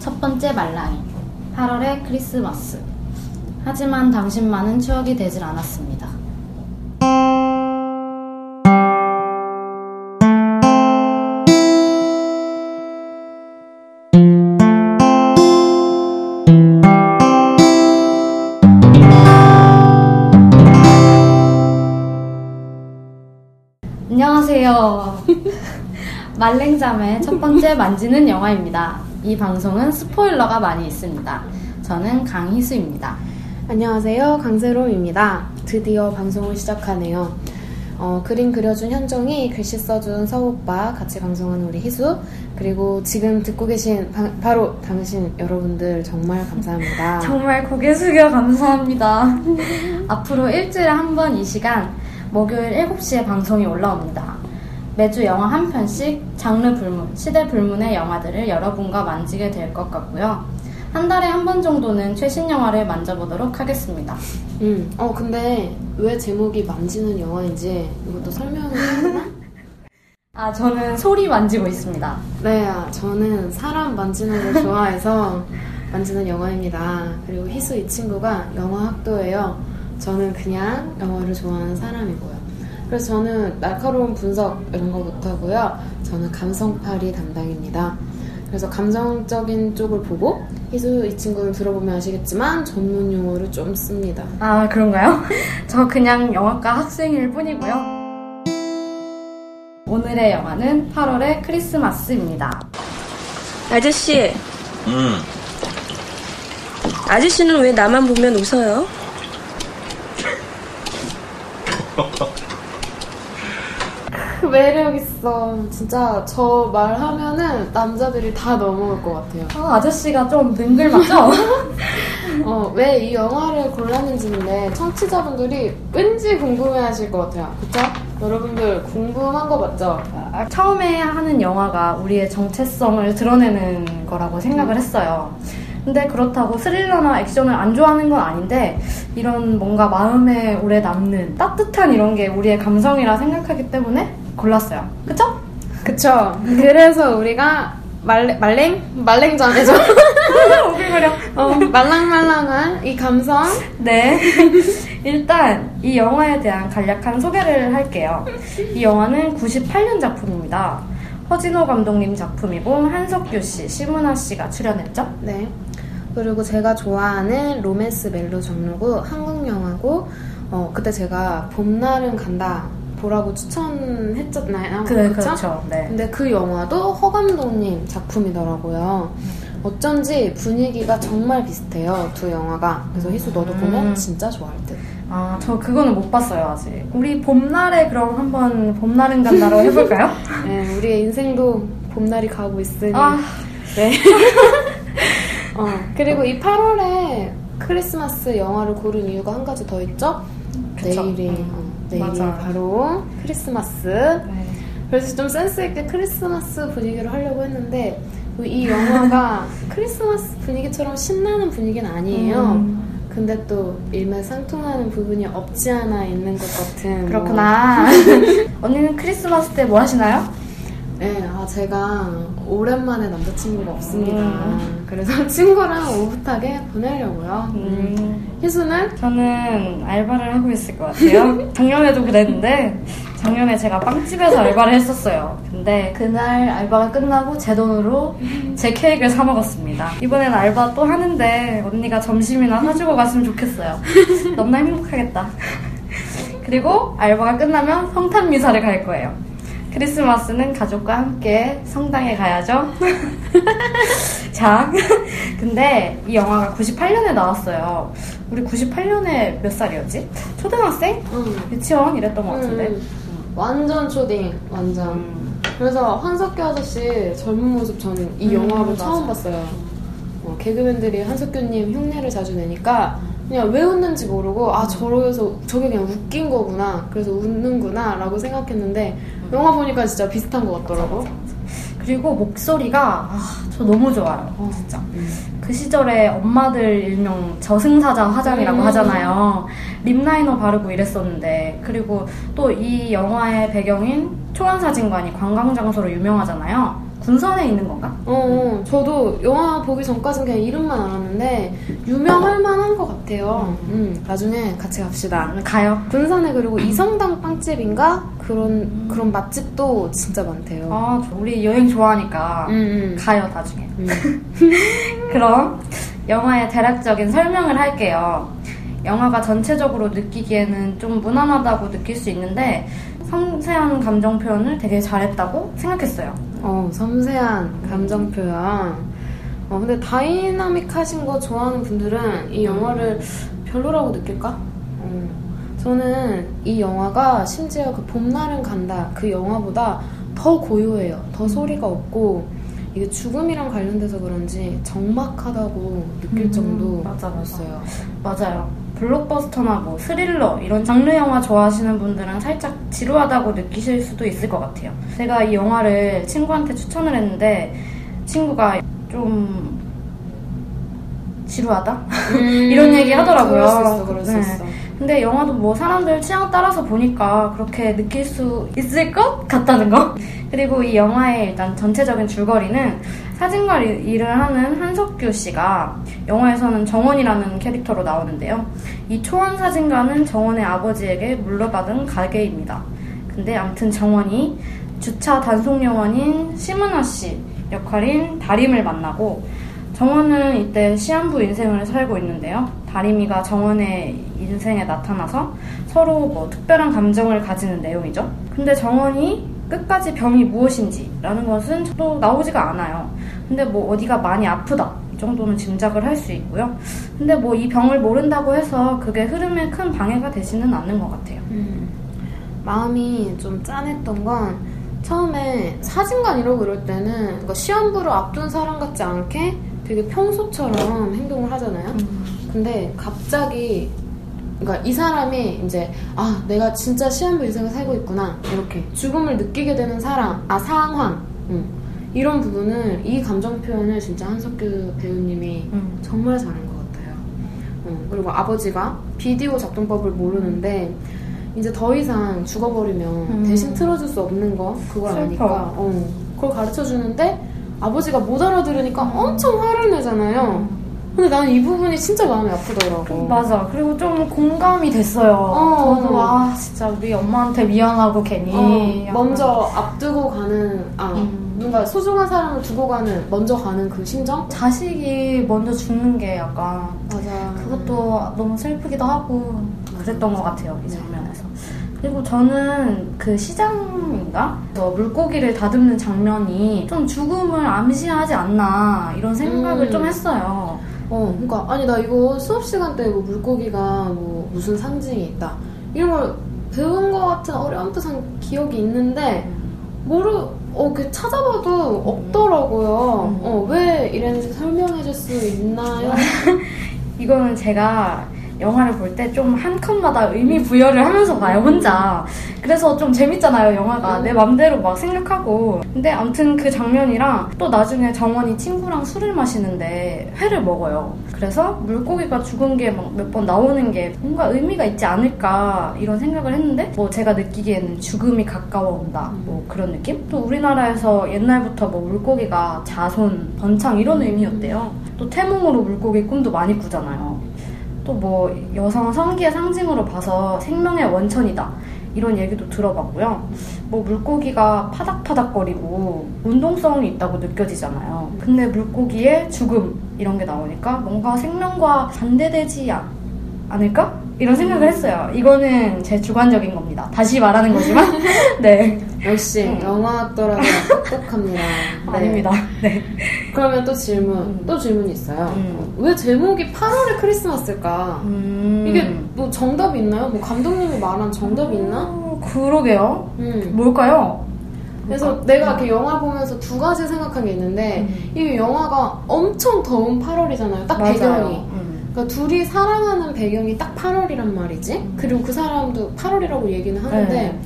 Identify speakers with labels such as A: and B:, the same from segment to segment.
A: 첫 번째 말랑이 8월의 크리스마스 하지만 당신만은 추억이 되질 않았습니다. 안녕하세요. 말랭잠의 첫 번째 만지는 영화입니다. 이 방송은 스포일러가 많이 있습니다. 저는 강희수입니다.
B: 안녕하세요. 강세롬입니다. 드디어 방송을 시작하네요. 어, 그림 그려준 현정이, 글씨 써준 서오빠, 같이 방송하는 우리 희수, 그리고 지금 듣고 계신 바, 바로 당신 여러분들 정말 감사합니다.
A: 정말 고개 숙여 감사합니다. 앞으로 일주일에 한 번 이 시간, 목요일 7시에 방송이 올라옵니다. 매주 영화 한 편씩 장르 불문, 시대 불문의 영화들을 여러분과 만지게 될 것 같고요. 한 달에 한 번 정도는 최신 영화를 만져보도록 하겠습니다.
B: 음, 어, 근데 왜 제목이 만지는 영화인지 이것도 설명을 해나
A: 아, 저는 소리 만지고 있습니다.
B: 네, 아, 저는 사람 만지는 걸 좋아해서 만지는 영화입니다. 그리고 희수 이 친구가 영화 학도예요. 저는 그냥 영화를 좋아하는 사람이고요. 그래서 저는 날카로운 분석 이런 거 못하고요. 저는 감성팔이 담당입니다. 그래서 감정적인 쪽을 보고 희수 이 친구는 들어보면 아시겠지만 전문 용어를 좀 씁니다.
A: 아, 그런가요? 저 그냥 영화과 학생일 뿐이고요. 오늘의 영화는 8월의 크리스마스입니다.
C: 아저씨,
D: 음,
C: 아저씨는 왜 나만 보면 웃어요?
B: 매력 있어. 진짜 저 말하면은 남자들이 다 넘어올 것 같아요.
A: 아, 아저씨가 좀 능글맞죠?
B: 어, 왜 이 영화를 골랐는지인데 청취자분들이 왠지 궁금해하실 것 같아요. 그쵸? 여러분들 궁금한 거 맞죠?
A: 아, 처음에 하는 영화가 우리의 정체성을 드러내는 거라고 생각을 했어요. 근데 그렇다고 스릴러나 액션을 안 좋아하는 건 아닌데 이런 뭔가 마음에 오래 남는 따뜻한 이런 게 우리의 감성이라 생각하기 때문에 골랐어요. 그쵸?
B: 그쵸. 그래서 우리가 말랭, 말랭? 말랭잠에서
A: 오글거려.
B: 어, 말랑말랑한 이 감성
A: 네. 일단 이 영화에 대한 간략한 소개를 할게요. 이 영화는 98년 작품입니다. 허진호 감독님 작품이고 한석규 씨, 심은하 씨가 출연했죠.
B: 네. 그리고 제가 좋아하는 로맨스 멜로 장르고 한국 영화고 어 그때 제가 봄날은 간다 보라고 추천했잖아요.
A: 그래,
B: 그쵸?
A: 그렇죠. 네.
B: 근데 그 영화도 허 감독님 작품이더라고요. 어쩐지 분위기가 정말 비슷해요. 두 영화가. 그래서 희수 너도
A: 음.
B: 보면 진짜 좋아할 듯.
A: 아, 저 그거는 못 봤어요, 아직. 우리 봄날에 그럼 한번 봄날은 간다로 해볼까요?
B: 네, 우리의 인생도 봄날이 가고 있으니.
A: 아,
B: 네. 어, 그리고 이 8월에 크리스마스 영화를 고른 이유가 한 가지 더 있죠?
A: 그쵸.
B: 내일이,
A: 음,
B: 어, 내일이
A: 맞아요.
B: 바로 크리스마스.
A: 네.
B: 그래서 좀 센스 있게 크리스마스 분위기로 하려고 했는데, 이 영화가 크리스마스 분위기처럼 신나는 분위기는 아니에요.
A: 음.
B: 근데 또 일맥상통하는 부분이 없지 않아 있는 것 같은.
A: 그렇구나. 언니는 크리스마스 때 뭐 하시나요?
B: 네, 아, 제가 오랜만에 남자친구가 없습니다.
A: 음.
B: 그래서 친구랑 오붓하게 보내려고요.
A: 음,
B: 희수는?
A: 저는 알바를 하고 있을 것 같아요. 작년에도 그랬는데, 작년에 제가 빵집에서 알바를 했었어요. 근데 그날 알바가 끝나고 제 돈으로 제 케이크를 사 먹었습니다. 이번엔 알바 또 하는데 언니가 점심이나 사주고 갔으면 좋겠어요. 너무나 행복하겠다. 그리고 알바가 끝나면 성탄 미사를 갈 거예요. 크리스마스는 가족과 함께 성당에 가야죠. 자, 근데 이 영화가 98년에 나왔어요. 우리 98년에 몇 살이었지? 초등학생?
B: 응.
A: 유치원 이랬던 것 같은데.
B: 음, 완전 초딩, 완전.
A: 음.
B: 그래서 한석규 아저씨 젊은 모습 저는 이
A: 음,
B: 영화로
A: 맞아.
B: 처음 봤어요. 어, 개그맨들이 한석규님 흉내를 자주 내니까 그냥 왜 웃는지 모르고 아 저러서 저게 그냥 웃긴 거구나 그래서 웃는구나 라고 생각했는데 영화 보니까 진짜 비슷한 것 같더라고
A: 그리고 목소리가 아, 저 너무 좋아요. 어, 진짜. 그 시절에 엄마들 일명 저승사자 화장이라고
B: 음.
A: 하잖아요. 립라이너 바르고 이랬었는데 그리고 또 이 영화의 배경인 초원사진관이 관광장소로 유명하잖아요. 군산에 있는 건가?
B: 어, 어, 저도 영화 보기 전까진 그냥 이름만 알았는데 유명할 만한 것 같아요. 음, 나중에 같이 갑시다.
A: 가요.
B: 군산에 그리고 이성당 빵집인가 그런 그런 맛집도 진짜 많대요.
A: 아, 우리 여행 좋아하니까
B: 음, 음.
A: 가요 나중에.
B: 음.
A: 그럼 영화의 대략적인 설명을 할게요. 영화가 전체적으로 느끼기에는 좀 무난하다고 느낄 수 있는데 섬세한 감정 표현을 되게 잘했다고 생각했어요.
B: 어, 섬세한 감정 표현. 어, 근데 다이나믹 하신 거 좋아하는 분들은 이 영화를 별로라고 느낄까? 어, 저는 이 영화가 심지어 그 봄날은 간다 그 영화보다 더 고요해요. 더 소리가 없고 이게 죽음이랑 관련돼서 그런지 적막하다고 느낄
A: 음,
B: 정도였어요.
A: 맞아, 맞아. 맞아요. 블록버스터나 뭐 스릴러 이런 장르 영화 좋아하시는 분들은 살짝 지루하다고 느끼실 수도 있을 것 같아요. 제가 이 영화를 친구한테 추천을 했는데 친구가 좀 지루하다? 이런 얘기 하더라고요.
B: 그럴 수 있어, 그럴 수
A: 네.
B: 있어.
A: 근데 영화도 뭐 사람들 취향 따라서 보니까 그렇게 느낄 수 있을 것 같다는 거. 그리고 이 영화의 일단 전체적인 줄거리는 사진가 일- 일을 하는 한석규 씨가 영화에서는 정원이라는 캐릭터로 나오는데요. 이 초원 사진가는 정원의 아버지에게 물려받은 가게입니다. 근데 아무튼 정원이 주차 단속 요원인 심은하 씨 역할인 다림을 만나고 정원은 이때 시한부 인생을 살고 있는데요. 다리미가 정원의 인생에 나타나서 서로 뭐 특별한 감정을 가지는 내용이죠. 근데 정원이 끝까지 병이 무엇인지라는 것은 또 나오지가 않아요. 근데 뭐 어디가 많이 아프다. 이 정도는 짐작을 할 수 있고요. 근데 뭐 이 병을 모른다고 해서 그게 흐름에 큰 방해가 되지는 않는 것 같아요.
B: 음, 마음이 좀 짠했던 건 처음에 사진관 이러고 이럴 때는 시험부를 앞둔 사람 같지 않게 되게 평소처럼 행동을 하잖아요. 근데 갑자기 그러니까 이 사람이 이제 아 내가 진짜 시험부 인생을 살고 있구나 이렇게 죽음을 느끼게 되는 사람 아 상황 음, 이런 부분을 이 감정 표현을 진짜 한석규 배우님이
A: 음.
B: 정말 잘한 것 같아요. 어, 그리고 아버지가 비디오 작동법을 모르는데 이제 더 이상 죽어버리면
A: 음.
B: 대신 틀어줄 수 없는 거 그걸
A: 슬퍼.
B: 아니까 어, 그걸 가르쳐 주는데 아버지가 못 알아들으니까 엄청 화를 내잖아요. 근데 나는 이 부분이 진짜 마음이 아프더라고.
A: 맞아. 그리고 좀 공감이 됐어요.
B: 어.
A: 저도 아 진짜 우리 엄마한테 미안하고 괜히
B: 어, 먼저 앞두고 가는 아
A: 음.
B: 뭔가 소중한 사람을 두고 가는 먼저 가는 그 심정?
A: 자식이 먼저 죽는 게 약간
B: 맞아.
A: 그것도 너무 슬프기도 하고 그랬던 것 같아요 이 장면에서. 그리고 저는 그 시장인가? 저 물고기를 다듬는 장면이 좀 죽음을 암시하지 않나 이런 생각을
B: 음.
A: 좀 했어요.
B: 어, 그러니까 아니 나 이거 수업 시간 때 뭐 물고기가 뭐 무슨 상징이 있다 이런 걸 배운 것 같은 어렴풋한 기억이 있는데 모르 어, 그 찾아봐도 없더라고요.
A: 음.
B: 어, 왜 이랬는지 설명해 줄 수 있나요?
A: 이거는 제가 영화를 볼 때 좀 한 컷마다 의미 부여를 하면서 봐요 혼자. 그래서 좀 재밌잖아요 영화가.
B: 음.
A: 내 맘대로 막 생각하고. 근데 아무튼 그 장면이랑 또 나중에 정원이 친구랑 술을 마시는데 회를 먹어요. 그래서 물고기가 죽은 게 막 몇 번 나오는 게 뭔가 의미가 있지 않을까 이런 생각을 했는데 뭐 제가 느끼기에는 죽음이 가까워 온다. 뭐 그런 느낌? 또 우리나라에서 옛날부터 뭐 물고기가 자손, 번창 이런 의미였대요. 또 태몽으로 물고기 꿈도 많이 꾸잖아요 또 뭐 여성 성기의 상징으로 봐서 생명의 원천이다 이런 얘기도 들어봤고요. 뭐 물고기가 파닥파닥거리고 운동성이 있다고 느껴지잖아요. 근데 물고기의 죽음 이런 게 나오니까 뭔가 생명과 반대되지 않, 않을까? 이런 생각을 했어요. 이거는 제 주관적인 겁니다. 다시 말하는 거지만 네
B: 역시
A: 음.
B: 영화학도라고 똑똑합니다. 네.
A: 아닙니다. 네.
B: 그러면 또 질문,
A: 음.
B: 또 질문이 있어요.
A: 음.
B: 왜 제목이 8월의 크리스마스일까?
A: 음.
B: 이게 뭐 정답이 있나요? 뭐 감독님이 말한 정답이 있나?
A: 어, 그러게요.
B: 음.
A: 뭘까요?
B: 그래서
A: 뭘까?
B: 내가 이렇게 영화 보면서 두 가지 생각한 게 있는데
A: 음.
B: 이 영화가 엄청 더운 8월이잖아요. 딱
A: 맞아요.
B: 배경이.
A: 음.
B: 그러니까 둘이 사랑하는 배경이 딱 8월이란 말이지. 그리고 그 사람도 8월이라고 얘기는 하는데
A: 네.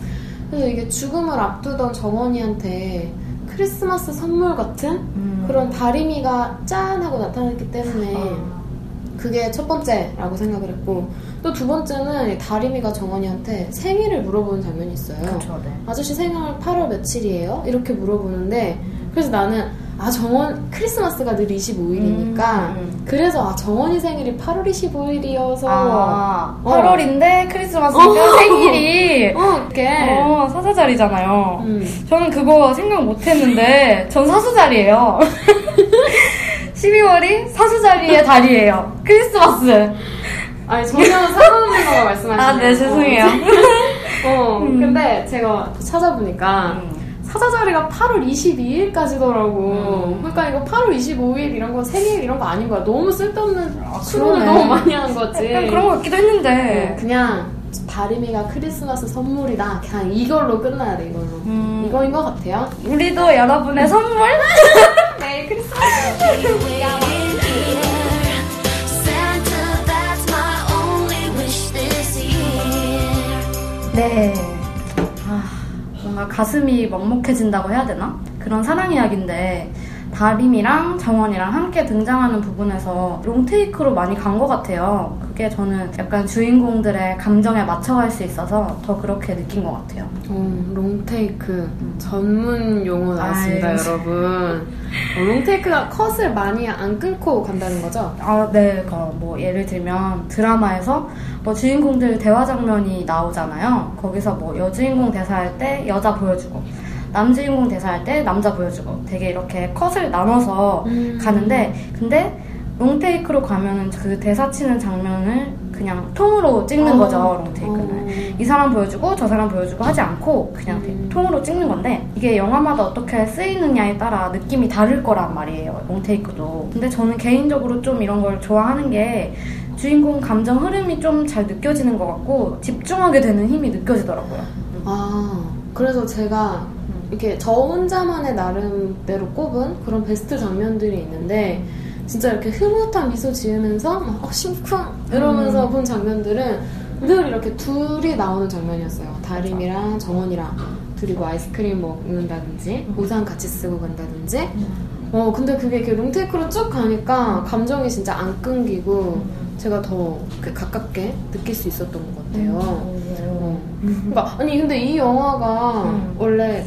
B: 그래서 이게 죽음을 앞두던 정원이한테 크리스마스 선물 같은
A: 음.
B: 그런 다리미가 짠 하고 나타났기 때문에
A: 아.
B: 그게 첫 번째라고 생각을 했고 또 두 번째는 이 다리미가 정원이한테 생일을 물어보는 장면이 있어요.
A: 그렇죠, 네.
B: 아저씨 생일 8월 며칠이에요? 이렇게 물어보는데 그래서 나는 아 정원 크리스마스가 늘 25일이니까
A: 음, 음.
B: 그래서 아 정원이 생일이 8월 25일이어서
A: 아,
B: 어.
A: 8월인데 크리스마스니까 생일이
B: 어 이렇게
A: 어, 사사자리잖아요.
B: 음.
A: 저는 그거 생각 못 했는데, 전 사수자리예요. 12월이 사수자리의 달이에요. 크리스마스.
B: 아니 전혀 상관없는 거가 말씀하시네요.
A: 아, 네, 죄송해요.
B: 어, 근데 제가 찾아보니까
A: 음.
B: 사자자리가 8월 22일까지더라고.
A: 음.
B: 그러니까 이거 8월 25일 이런 거 생일 이런 거 아닌 거야. 너무 쓸데없는 수론을
A: 그러네.
B: 너무 많이 한 거지.
A: 그런 것 같기도 했는데.
B: 네, 그냥 다리미가 크리스마스 선물이다. 그냥 이걸로 끝나야 돼 이걸로.
A: 음.
B: 이거인 것 같아요.
A: 우리도 여러분의 선물?
B: 메리 크리스마스.
A: 네. 아, 뭔가 가슴이 먹먹해진다고 해야 되나? 그런 사랑 이야기인데, 다림이랑 정원이랑 함께 등장하는 부분에서 롱테이크로 많이 간 것 같아요. 그게 저는 약간 주인공들의 감정에 맞춰갈 수 있어서 더 그렇게 느낀 것 같아요.
B: 어, 롱테이크 전문 용어 나왔습니다,
A: 아유.
B: 여러분. 어, 롱테이크가 컷을 많이 안 끊고 간다는 거죠?
A: 아, 네, 그, 뭐, 예를 들면, 드라마에서, 뭐, 주인공들 대화 장면이 나오잖아요. 거기서 뭐, 여주인공 대사할 때 여자 보여주고, 남주인공 대사할 때 남자 보여주고, 되게 이렇게 컷을 나눠서
B: 음.
A: 가는데, 근데, 롱테이크로 가면은 그 대사 치는 장면을 그냥 통으로 찍는
B: 어.
A: 거죠, 롱테이크는.
B: 어.
A: 이 사람 보여주고 저 사람 보여주고 하지 않고 그냥
B: 음.
A: 통으로 찍는 건데 이게 영화마다 어떻게 쓰이느냐에 따라 느낌이 다를 거란 말이에요 롱테이크도 근데 저는 개인적으로 좀 이런 걸 좋아하는 게 주인공 감정 흐름이 좀 잘 느껴지는 것 같고 집중하게 되는 힘이 느껴지더라고요
B: 아, 그래서 제가 이렇게 저 혼자만의 나름대로 꼽은 그런 베스트 장면들이 있는데 진짜 이렇게 흐뭇한 미소 지으면서 막 어, 심쿵 이러면서 본 장면들은 늘 이렇게 둘이 나오는 장면이었어요. 다림이랑 정원이랑 둘이 뭐 아이스크림 먹는다든지 우산 같이 쓰고 간다든지 어 근데 그게 이렇게 롱테이크로 쭉 가니까 감정이 진짜 안 끊기고 제가 더 이렇게 가깝게 느낄 수 있었던 것 같아요. 어. 그러니까 아니 근데 이 영화가
A: 음.
B: 원래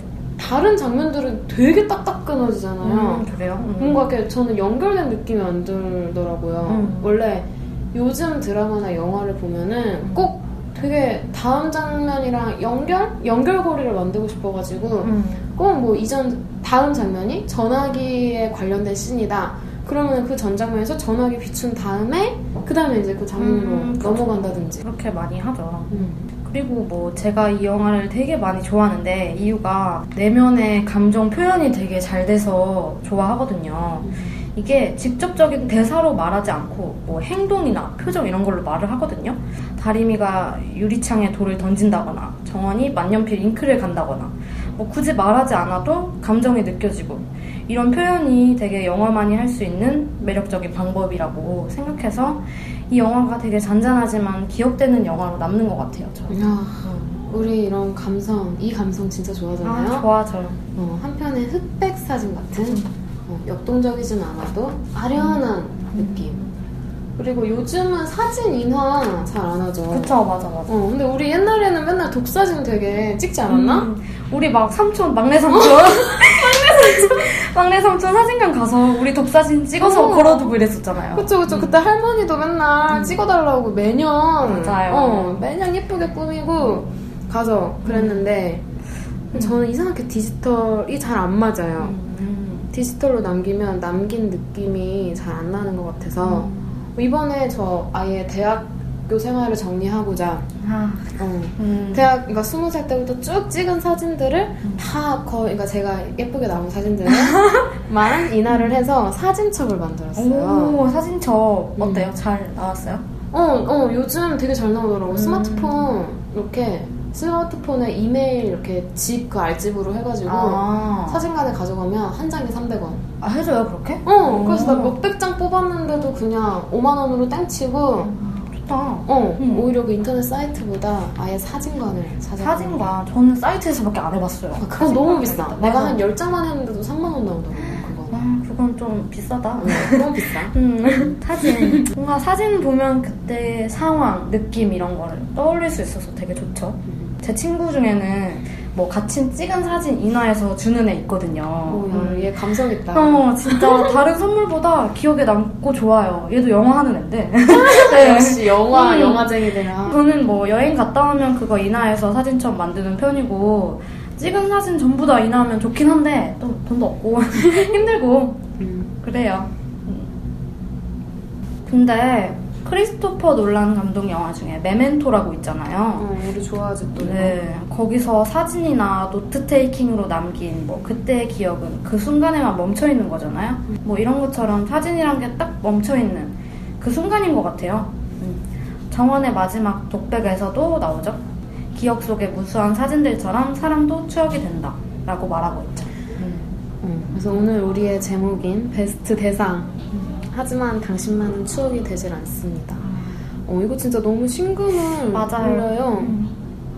B: 다른 장면들은 되게 딱딱 끊어지잖아요.
A: 음, 그래요? 음.
B: 뭔가 이렇게 저는 연결된 느낌이 안 들더라고요.
A: 음.
B: 원래 요즘 드라마나 영화를 보면은
A: 음.
B: 꼭 되게 다음 장면이랑 연결? 연결고리를 만들고 싶어가지고
A: 음.
B: 꼭뭐 이전 다음 장면이 전화기에 관련된 씬이다. 그러면 그 전 장면에서 전화기 비춘 다음에 그 다음에 이제 그 장면으로
A: 음, 그렇죠.
B: 넘어간다든지.
A: 그렇게 많이 하죠
B: 음.
A: 그리고 뭐 제가 이 영화를 되게 많이 좋아하는데 이유가 내면의 감정 표현이 되게 잘 돼서 좋아하거든요. 이게 직접적인 대사로 말하지 않고 뭐 행동이나 표정 이런 걸로 말을 하거든요. 다리미가 유리창에 돌을 던진다거나 정원이 만년필 잉크를 간다거나 뭐 굳이 말하지 않아도 감정이 느껴지고 이런 표현이 되게 영화만이 할 수 있는 매력적인 방법이라고 생각해서 이 영화가 되게 잔잔하지만 기억되는 영화로 남는 것 같아요. 저는.
B: 야, 우리 이런 감성, 이 감성 진짜 좋아하잖아요.
A: 아, 좋아져.
B: 어, 한편의 흑백 사진 같은 어, 역동적이진 않아도 아련한 느낌. 그리고 요즘은 사진 인화 잘 안 하죠.
A: 그쵸, 맞아, 맞아.
B: 어, 근데 우리 옛날에는 맨날 독사진 되게 찍지 않았나?
A: 음, 우리 막 삼촌, 막내 삼촌. 막내 삼촌. 막내 삼촌 사진관 가서 우리 독사진 찍어서
B: 어.
A: 걸어두고 이랬었잖아요.
B: 그쵸, 그쵸. 그때 할머니도 맨날 찍어달라고 매년.
A: 음. 맞아요.
B: 어, 매년 예쁘게 꾸미고 가서 그랬는데, 저는 이상하게 디지털이 잘 안 맞아요.
A: 음,
B: 디지털로 남기면 남긴 느낌이 잘 안 나는 것 같아서 이번에 저 아예 대학교 생활을 정리하고자
A: 아,
B: 어,
A: 음.
B: 대학 그러니까 스무 살 때부터 쭉 찍은 사진들을 다 거의 그러니까 제가 예쁘게 나온 사진들만 인화를 해서 사진첩을 만들었어요.
A: 오, 사진첩 어때요? 잘 나왔어요?
B: 어, 어, 요즘 되게 잘 나오더라고.
A: 음.
B: 스마트폰 이렇게 스마트폰에 이메일 이렇게 집 그 알집으로 해가지고
A: 아,
B: 사진관에 가져가면 한 장에 300원.
A: 아, 해줘요, 그렇게?
B: 어, 그래서 나
A: 오.
B: 몇백 장 뽑았는데도 그냥 5만 원으로 땡치고,
A: 좋다.
B: 어,
A: 음.
B: 오히려 그 인터넷 사이트보다 아예 사진관을 찾아.
A: 사진관. 저는 사이트에서밖에 안 해봤어요.
B: 아, 그건 너무 비싸.
A: 해봤다.
B: 내가. 한 10장만 했는데도 3만 원 나오더라고, 그거.
A: 아, 그건 좀 비싸다.
B: 너무 비싸.
A: 음, 사진. 뭔가 사진 보면 그때 상황, 느낌 이런 거를 떠올릴 수 있어서 되게 좋죠. 제 친구 중에는 뭐 같이 찍은 사진 인화해서 주는 애 있거든요.
B: 오,
A: 음.
B: 야, 얘 감성 있다.
A: 어, 진짜 다른 선물보다 기억에 남고 좋아요. 얘도 영화 하는 앤데. 네.
B: 역시 영화,
A: 음.
B: 영화쟁이들아.
A: 저는 뭐 여행 갔다 오면 그거 인화해서 사진첩 만드는 편이고 찍은 사진 전부 다 인화하면 좋긴 한데 또 돈도 없고 힘들고
B: 음.
A: 그래요. 음. 근데 크리스토퍼 놀란 감독 영화 중에 메멘토라고 있잖아요.
B: 어, 우리 좋아하지 또.
A: 네, 거기서 사진이나 note taking으로 남긴 뭐 그때의 기억은 그 순간에만 멈춰 있는 거잖아요. 뭐 이런 것처럼 사진이란 게 딱 멈춰 있는 그 순간인 것 같아요. 음. 정원의 마지막 독백에서도 나오죠. 기억 속의 무수한 사진들처럼 사람도 추억이 된다라고 말하고 있죠. 음.
B: 어, 그래서 오늘 우리의 제목인 베스트 대상. 하지만 당신만은 추억이 되질 않습니다. 어, 이거 진짜 너무 심금을
A: 맞아요. 음.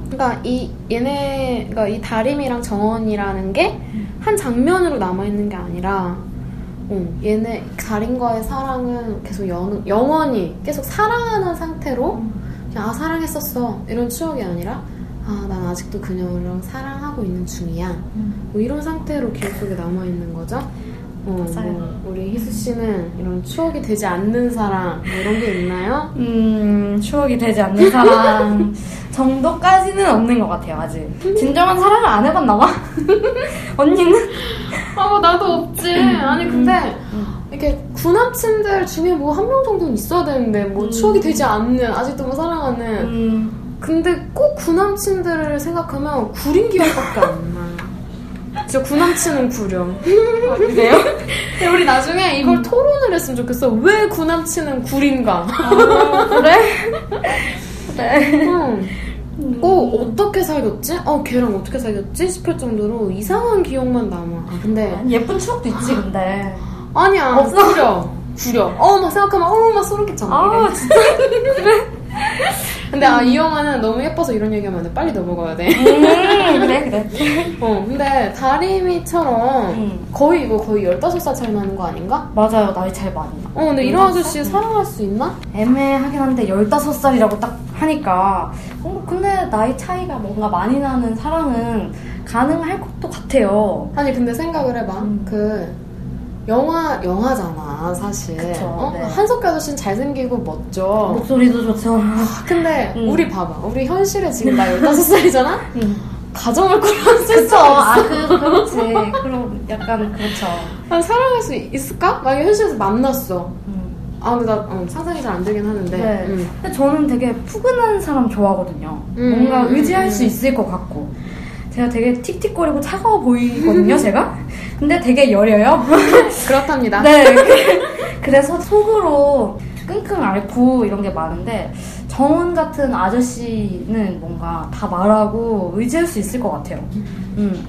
B: 그러니까 이 얘네, 그러니까 이 다림이랑 정원이라는 게 한 장면으로 남아 있는 게 아니라, 어, 얘네 다림과의 사랑은 계속 영, 영원히 계속 사랑하는 상태로 그냥 아 사랑했었어 이런 추억이 아니라 아 난 아직도 그녀랑 사랑하고 있는 중이야. 뭐 이런 상태로 기억 속에 남아 있는 거죠. 어,
A: 맞아요.
B: 뭐 우리 희수 씨는 이런 추억이 되지 않는 사랑 뭐 이런 게 있나요?
A: 음, 추억이 되지 않는 사랑 정도까지는 없는 것 같아요, 아직. 진정한 사랑을 안 해봤나 봐. 언니는?
B: 아, 뭐 나도 없지. 아니 근데 이렇게 구남친들 중에 뭐 한 명 정도는 있어야 되는데 뭐 추억이 되지 않는 아직도 뭐 사랑하는.
A: 음,
B: 근데 꼭 구남친들을 생각하면 구린 기억밖에 안 나. 진짜 구남친은 구려.
A: 그래요?
B: 근데 우리 나중에 이걸 토론을 했으면 좋겠어. 왜 구남친은 구린가?
A: 아, 그래? 그래.
B: 응. 꼭 어떻게 사귀었지? 어, 걔랑 어떻게 사귀었지? 싶을 정도로 이상한 기억만 남아. 아, 근데
A: 예쁜 추억도 있지, 근데.
B: 아니야.
A: 없어?
B: 구려. 구려. 어, 막 생각하면 어, 막 소름 끼쳐.
A: 아, 진짜.
B: 근데 아, 이 영화는 너무 예뻐서 이런 얘기하면 안 돼. 빨리 넘어가야 돼.
A: 음, 그래, 그래.
B: 어, 근데 다리미처럼
A: 음.
B: 거의 이거 거의 15살 차이 나는 거 아닌가?
A: 맞아요, 나이 차이 많이 나.
B: 어, 근데 이런 아저씨 사랑할 수 있나?
A: 애매하긴 한데 15살이라고 딱 하니까 어, 근데 나이 차이가 뭔가 많이 나는 사랑은 가능할 것도 같아요.
B: 아니, 근데 생각을 해봐.
A: 음.
B: 그, 영화, 영화잖아, 사실.
A: 그쵸,
B: 어?
A: 네.
B: 한석규 아저씨는 잘생기고 멋져.
A: 목소리도 좋죠.
B: 근데,
A: 음.
B: 우리 봐봐. 우리 현실에 지금 나 15살이잖아?
A: 음.
B: 가정을
A: 그쵸.
B: 수
A: 아,
B: 없어.
A: 그, 그렇지. 그럼 약간 그렇죠.
B: 난 사랑할 수 있을까? 만약에 현실에서 만났어.
A: 음.
B: 아, 근데 나 어, 상상이 잘 안 되긴 하는데.
A: 네.
B: 음.
A: 근데 저는 되게 푸근한 사람 좋아하거든요.
B: 음,
A: 뭔가
B: 음,
A: 의지할
B: 음.
A: 수 있을 것 같고. 제가 되게 틱틱거리고 차가워 보이거든요, 제가. 근데 되게 여려요.
B: 그렇답니다.
A: 네. 그래서 속으로 끙끙 앓고 이런 게 많은데 정원 같은 아저씨는 뭔가 다 말하고 의지할 수 있을 것 같아요. 음.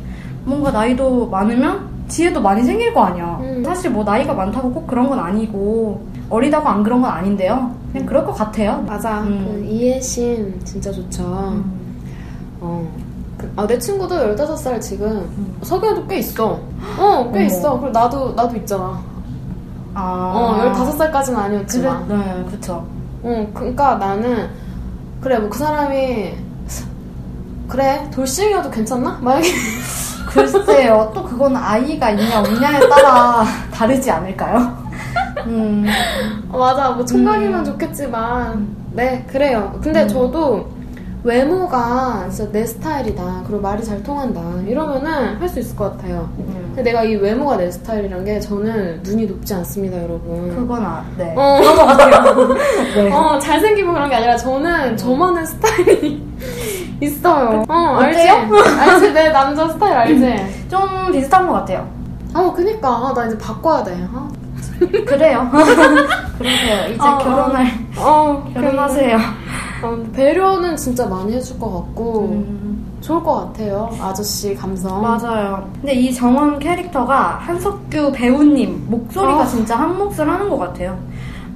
A: 뭔가 나이도 많으면 지혜도 많이 생길 거 아니야.
B: 음.
A: 사실 뭐 나이가 많다고 꼭 그런 건 아니고 어리다고 안 그런 건 아닌데요. 그냥 그럴 것 같아요.
B: 맞아.
A: 음.
B: 그 이해심 진짜 좋죠. 어. 그, 아, 내 친구도 15살 지금 석유도 꽤 있어. 어, 꽤
A: 어머.
B: 있어. 그리고 나도, 나도 있잖아.
A: 아.
B: 어, 15살까지는
A: 그래,
B: 아니었지만.
A: 네, 그쵸.
B: 어, 그니까 나는, 그래, 뭐 그 사람이, 그래, 돌싱이어도 괜찮나? 만약에.
A: 글쎄요. 또 그건 아이가 있냐 없냐에 따라 다르지 않을까요? 음.
B: 어, 맞아. 뭐 총각이면
A: 음.
B: 좋겠지만. 네, 그래요. 근데 저도 외모가 진짜 내 스타일이다. 그리고 말이 잘 통한다. 이러면은 할 수 있을 것 같아요.
A: 음.
B: 근데 내가 이 외모가 내 스타일이란 게 저는 눈이 높지 않습니다, 여러분.
A: 그건 아, 네.
B: 어.
A: 같아요. 네.
B: 어, 잘생기고 그런 게 아니라 저는 저만의 스타일이 있어요. 어, 알지? 알지? 내 남자 스타일 알지?
A: 좀 비슷한 것 같아요.
B: 어, 그니까. 아, 나 이제 바꿔야 돼. 어?
A: 그래요. 그러세요. 이제
B: 어,
A: 결혼할,
B: 어,
A: 결혼하세요.
B: 어, 배려는 진짜 많이 해줄 것 같고
A: 음,
B: 좋을 것 같아요. 아저씨 감성.
A: 맞아요. 근데 이 정원 캐릭터가 한석규 배우님 목소리가
B: 어.
A: 진짜 한 몫을 하는 것 같아요.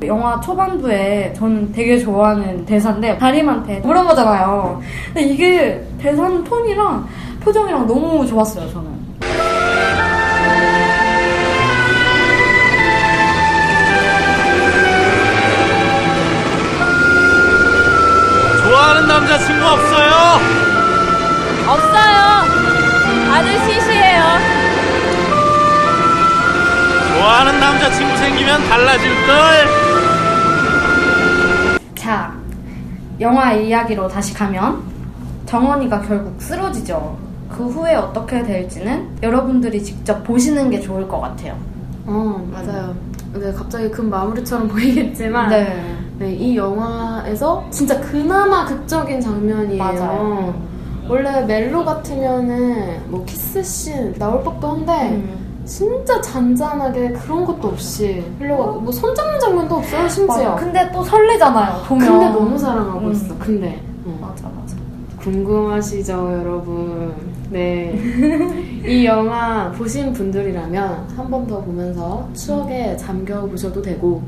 A: 영화 초반부에 저는 되게 좋아하는 대사인데 다림한테 물어보잖아요. 근데 이게 대사 톤이랑 표정이랑 너무 좋았어요, 저는.
E: 좋아하는 남자친구 없어요?
C: 없어요. 다들 시시해요.
E: 좋아하는 남자친구 생기면 달라질걸?
A: 자, 영화 이야기로 다시 가면 정원이가 결국 쓰러지죠. 그 후에 어떻게 될지는 여러분들이 직접 보시는 게 좋을 것 같아요.
B: 어, 맞아요. 근데 갑자기 그 마무리처럼 보이겠지만
A: 네.
B: 네, 이 영화에서 진짜 그나마 극적인 장면이에요.
A: 맞아요.
B: 원래 멜로 같으면은 뭐 키스씬 나올 법도 한데
A: 음.
B: 진짜 잔잔하게 그런 것도 없이 흘러가고 뭐 손잡는 장면도 없어요 심지어.
A: 맞아. 근데 또 설레잖아요. 보면.
B: 근데 너무 사랑하고
A: 음.
B: 있어. 근데 어.
A: 맞아, 맞아.
B: 궁금하시죠, 여러분? 네. 이 영화 보신 분들이라면 한 번 더 보면서 추억에 잠겨 보셔도 되고,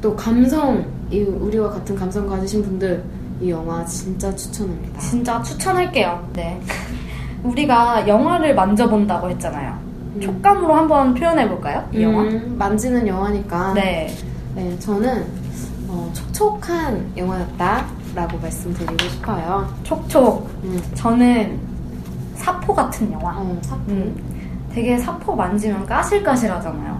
B: 또 감성, 이 우리와 같은 감성 가지신 분들, 이 영화 진짜 추천합니다.
A: 진짜 추천할게요. 네. 우리가 영화를 만져본다고 했잖아요. 촉감으로 한번 표현해볼까요? 이 영화?
B: 음, 만지는 영화니까.
A: 네.
B: 네, 저는 어, 촉촉한 영화였다라고 말씀드리고 싶어요.
A: 촉촉.
B: 음,
A: 저는 사포 같은 영화.
B: 어, 사포.
A: 음, 되게 사포 만지면 까실까실하잖아요.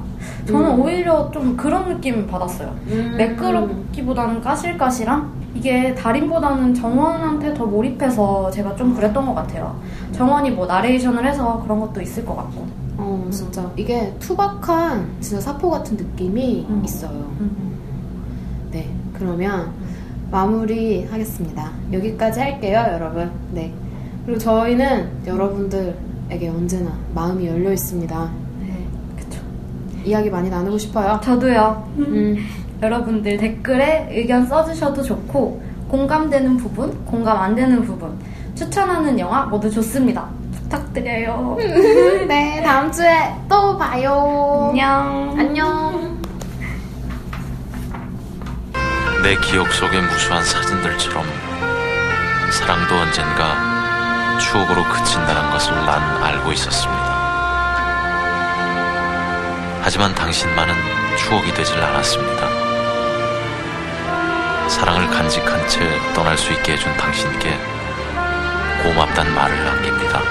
A: 저는
B: 음.
A: 오히려 좀 그런 느낌 받았어요.
B: 음.
A: 매끄럽기보다는 까실까실함? 이게 달인보다는 정원한테 더 몰입해서 제가 좀 그랬던 것 같아요. 정원이 뭐 나레이션을 해서 그런 것도 있을 것 같고.
B: 어, 진짜 이게 투박한 진짜 사포 같은 느낌이
A: 음.
B: 있어요.
A: 음.
B: 네, 그러면 마무리 하겠습니다. 여기까지 할게요, 여러분. 네. 그리고 저희는 여러분들에게 언제나 마음이 열려 있습니다. 이야기 많이 나누고 싶어요.
A: 저도요.
B: 음,
A: 여러분들 댓글에 의견 써주셔도 좋고 공감되는 부분, 공감 안 되는 부분 추천하는 영화 모두 좋습니다. 부탁드려요.
B: 네, 다음 주에 또 봐요.
A: 안녕.
B: 안녕.
E: 내 기억 속의 무수한 사진들처럼 사랑도 언젠가 추억으로 그친다는 것을 난 알고 있었습니다. 하지만 당신만은 추억이 되질 않았습니다. 사랑을 간직한 채 떠날 수 있게 해준 당신께 고맙단 말을 남깁니다.